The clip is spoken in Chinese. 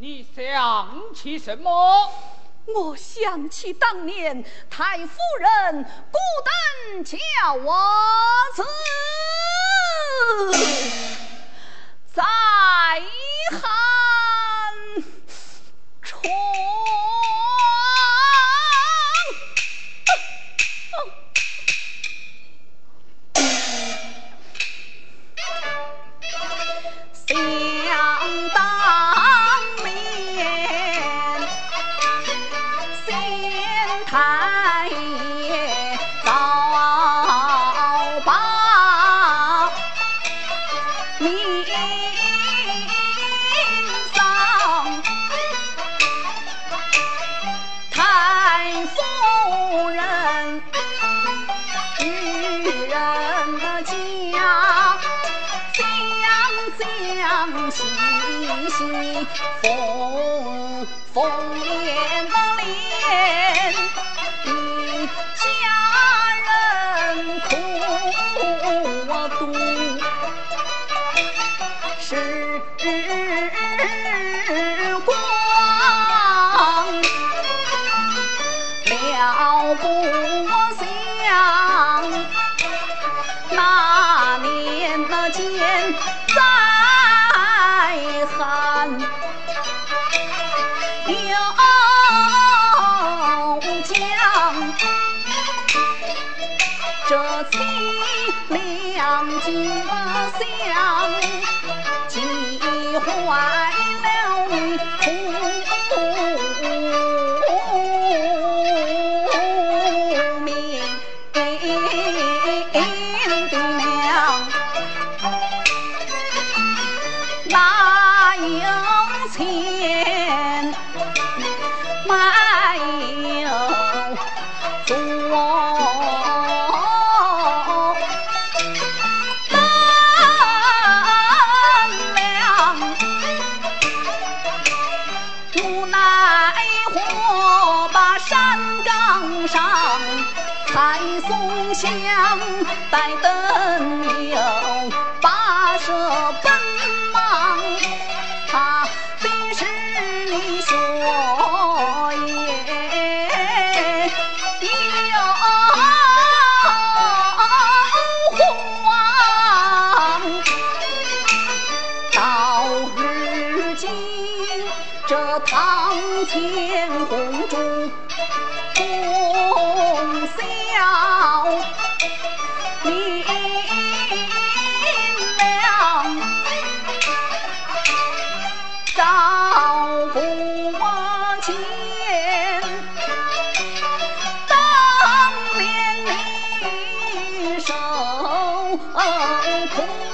你想起什么？我想起当年太夫人孤单叫我子，在寒窗。风风这凄凉景象，开松香，待灯油，跋涉奔忙。他必是你说也有慌。到如今，这堂前红烛。空。